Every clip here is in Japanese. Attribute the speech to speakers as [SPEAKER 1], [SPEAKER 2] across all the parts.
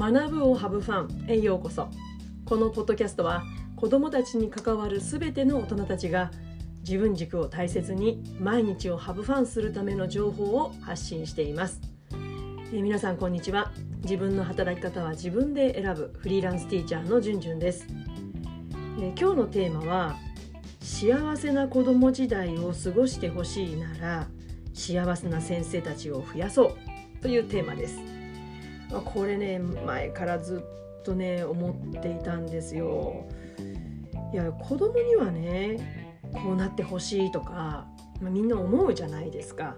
[SPEAKER 1] 学ぶをハブファン。へようこそ。このポッドキャストは子どもたちに関わるすべての大人たちが自分軸を大切に毎日をハブファンするための情報を発信しています。えー皆さんこんにちは。自分の働き方は自分で選ぶフリーランスティーチャーのじゅんじゅんです、えー今日のテーマは幸せな子供時代を過ごしてほしいなら幸せな先生たちを増やそうというテーマです。これね前からずっとね思っていたんですよいや子供にはねこうなってほしいとか、まあ、みんな思うじゃないですか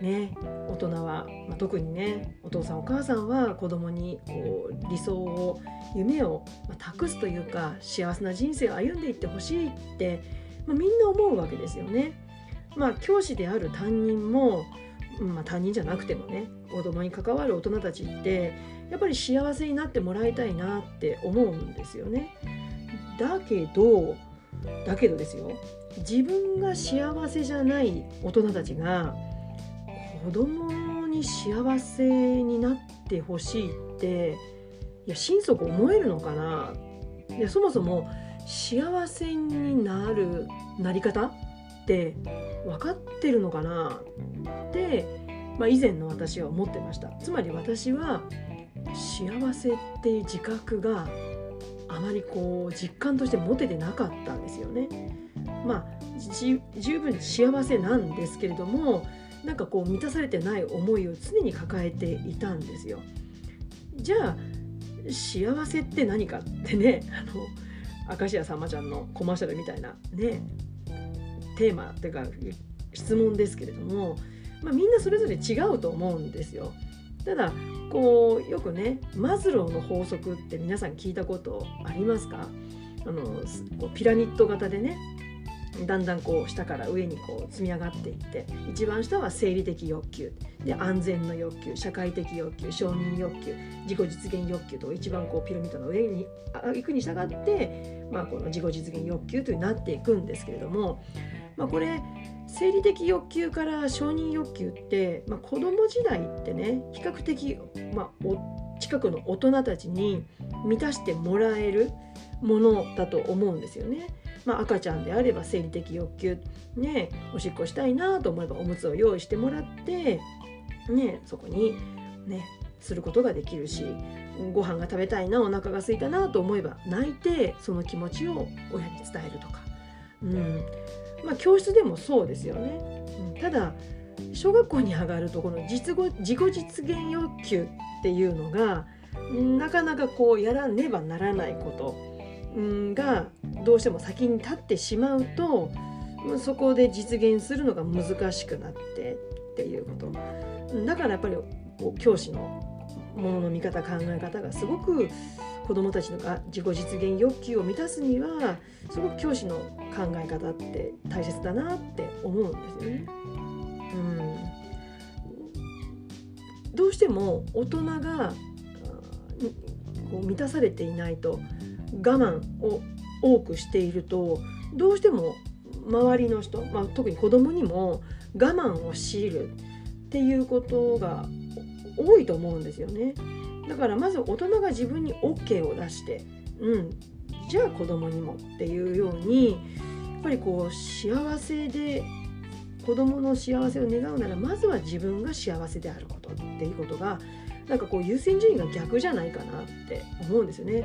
[SPEAKER 1] ね、大人は、まあ、特にねお父さんお母さんは子供にこう理想を夢を、まあ託すというか幸せな人生を歩んでいってほしいって、まあ、みんな思うわけですよね。まあ、教師である担任も、まあ、担任じゃなくてもね子供に関わる大人たちってやっぱり幸せになってもらいたいなって思うんですよね。だけどだけどですよ自分が幸せじゃない大人たちが子供に幸せになってほしいっていや心底思えるのかないやそもそも幸せになるなり方って分かってるのかな？って、まあ、以前の私は思ってましたつまり私は幸せっていう自覚があまりこう実感として持ててなかったんですよね。まあ十分幸せなんですけれどもなんかこう満たされてない思いを常に抱えていたんですよ。じゃあ幸せって何かってねあの明石家さんまちゃんのコマーシャルみたいなねテーマっていうか質問ですけれども、まあ、みんなそれぞれ違うと思うんですよ。ただこうよくねマズローの法則って皆さん聞いたことありますか？あのこうピラミッド型でねだんだんこう下から上にこう積み上がっていって一番下は生理的欲求で安全の欲求社会的欲求承認欲求自己実現欲求と一番こうピラミッドの上に行くに従って、まあ、この自己実現欲求というになっていくんですけれども、まあ、これ生理的欲求から承認欲求って、まあ、子供時代ってね比較的、まあ、お近くの大人たちに満たしてもらえるものだと思うんですよね。まあ、赤ちゃんであれば生理的欲求ねおしっこしたいなと思えばおむつを用意してもらってねそこにねすることができるしご飯が食べたいなお腹が空いたなと思えば泣いてその気持ちを親に伝えるとか、うんまあ、教室でもそうですよね。うんただ小学校に上がるとこの実語自己実現欲求っていうのがなかなかこうやらねばならないことがどうしても先に立ってしまうとそこで実現するのが難しくなってっていうことだからやっぱり教師のものの見方考え方がすごく子どもたちのが自己実現欲求を満たすにはすごく教師の考え方って大切だなって思うんですよね。うん、どうしても大人がこう満たされていないと我慢を多くしているとどうしても周りの人、まあ、特に子供にも我慢を強いるっていうことが多いと思うんですよね。だからまず大人が自分に OK を出して、うん、じゃあ子供にもっていうようにやっぱりこう幸せで子供の幸せを願うならまずは自分が幸せであることっていうことがなんかこう優先順位が逆じゃないかなって思うんですよね。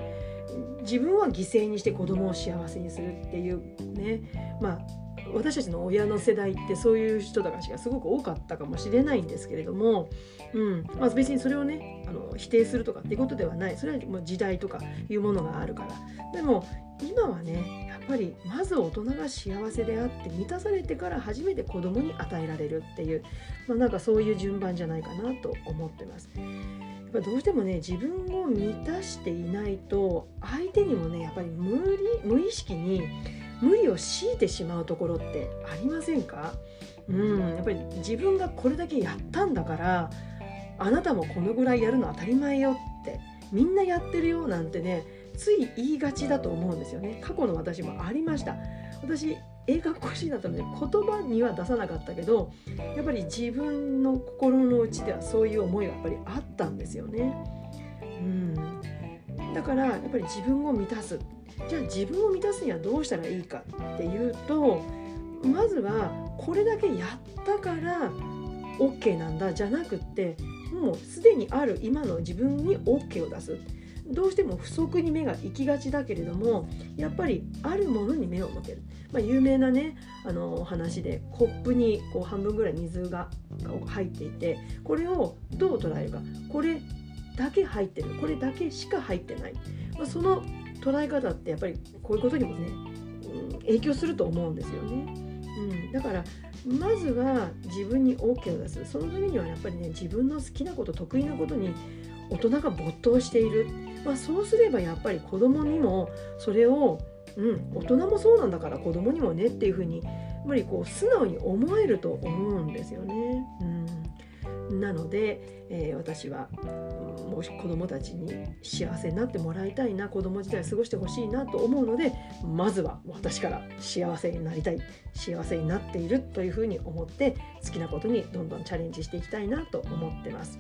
[SPEAKER 1] 自分は犠牲にして子供を幸せにするっていうねまあ私たちの親の世代ってそういう人たちがすごく多かったかもしれないんですけれども、うん。まあ、別にそれをねあの否定するとかっていうことではない。それはもう時代とかいうものがあるから。でも今はねやっぱりまず大人が幸せであって満たされてから初めて子供に与えられるっていう、まあ、なんかそういう順番じゃないかなと思ってます。やっぱどうしてもね自分を満たしていないと相手にもねやっぱり無理無意識に無理を強いてしまうところってありませんか？うん。やっぱり自分がこれだけやったんだからあなたもこのぐらいやるの当たり前よってみんなやってるよなんてねつい言いがちだと思うんですよね。過去の私もありました。私映画講師だったので言葉には出さなかったけどやっぱり自分の心の内ではそういう思いがやっぱりあったんですよね。ううん、だからやっぱり自分を満たすじゃあ自分を満たすにはどうしたらいいかっていうとまずはこれだけやったから OK なんだじゃなくってもうすでにある今の自分に OK を出す。どうしても不足に目が行きがちだけれどもやっぱりあるものに目を向ける、まあ、有名なねあの話でコップにこう半分ぐらい水が入っていてこれをどう捉えるか。これだけ入ってる。これだけしか入ってない、まあ、その捉え方ってやっぱりこういうことにもね、うん、影響すると思うんですよね。うん、だからまずは自分に OK を出すそのためにはやっぱりね自分の好きなこと得意なことに大人が没頭している、まあ、そうすればやっぱり子供にもそれを、うん、大人もそうなんだから子供にもねっていうふうにやっぱりこう素直に思えると思うんですよね。うん、なので、えー、私はもし子供たちに幸せになってもらいたいな子供時代過ごしてほしいなと思うのでまずは私から幸せになりたい幸せになっているというふうに思って好きなことにどんどんチャレンジしていきたいなと思ってます。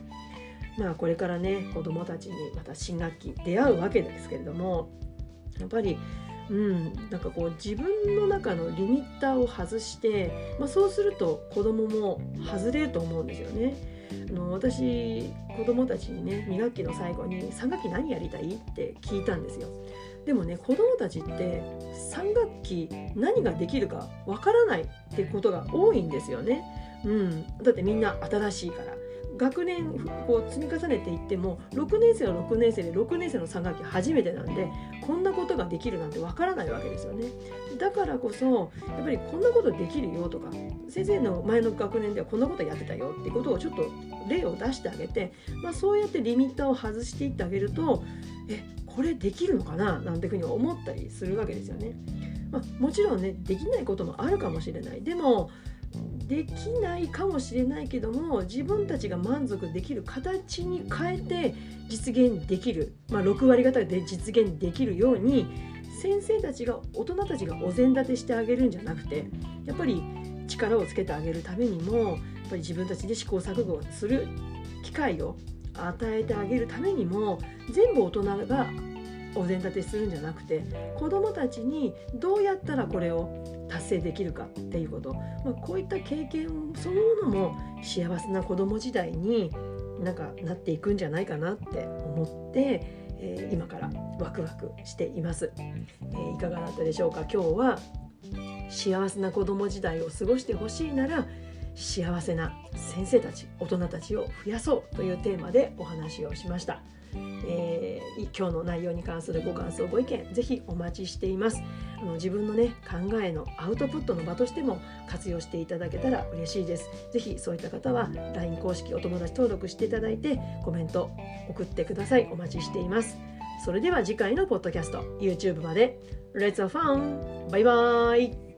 [SPEAKER 1] まあこれからね子どもたちにまた新学期出会うわけですけれどもやっぱりうん、なんかこう自分の中のリミッターを外して、まあ、そうすると子供も外れると思うんですよね。あの私子供たちにね2学期の最後に3学期何やりたいって聞いたんですよ。でもね子供たちって3学期何ができるかわからないってことが多いんですよね。うん、だってみんな新しいから学年こう積み重ねていっても6年生は6年生で6年生の3学期初めてなんでこんなことができるなんてわからないわけですよねだからこそやっぱりこんなことできるよとか先生の前の学年ではこんなことやってたよってことをちょっと例を出してあげて、まあ、そうやってリミッターを外していってあげるとえこれできるのかななんていうふうに思ったりするわけですよね。まあ、もちろんねできないこともあるかもしれないでもできないかもしれないけども自分たちが満足できる形に変えて実現できる、まあ、6割方で実現できるように先生たちが大人たちがお膳立てしてあげるんじゃなくてやっぱり力をつけてあげるためにもやっぱり自分たちで試行錯誤する機会を与えてあげるためにも全部大人がお膳立てするんじゃなくて子どもたちにどうやったらこれを達成できるかっていうこと、まあ、こういった経験そのものも幸せな子ども時代になんかなっていくんじゃないかなって思って、えー、今からワクワクしています、えー、いかがだったでしょうか？今日は幸せな子ども時代を過ごしてほしいなら幸せな先生たち大人たちを増やそうというテーマでお話をしました。えー、今日の内容に関するご感想ご意見ぜひお待ちしています。あの自分のね考えのアウトプットの場としても活用していただけたら嬉しいです。ぜひそういった方は LINE 公式お友達登録していただいてコメント送ってください。お待ちしています。それでは次回のポッドキャスト YouTube まで。Let's have fun! バイバーイ!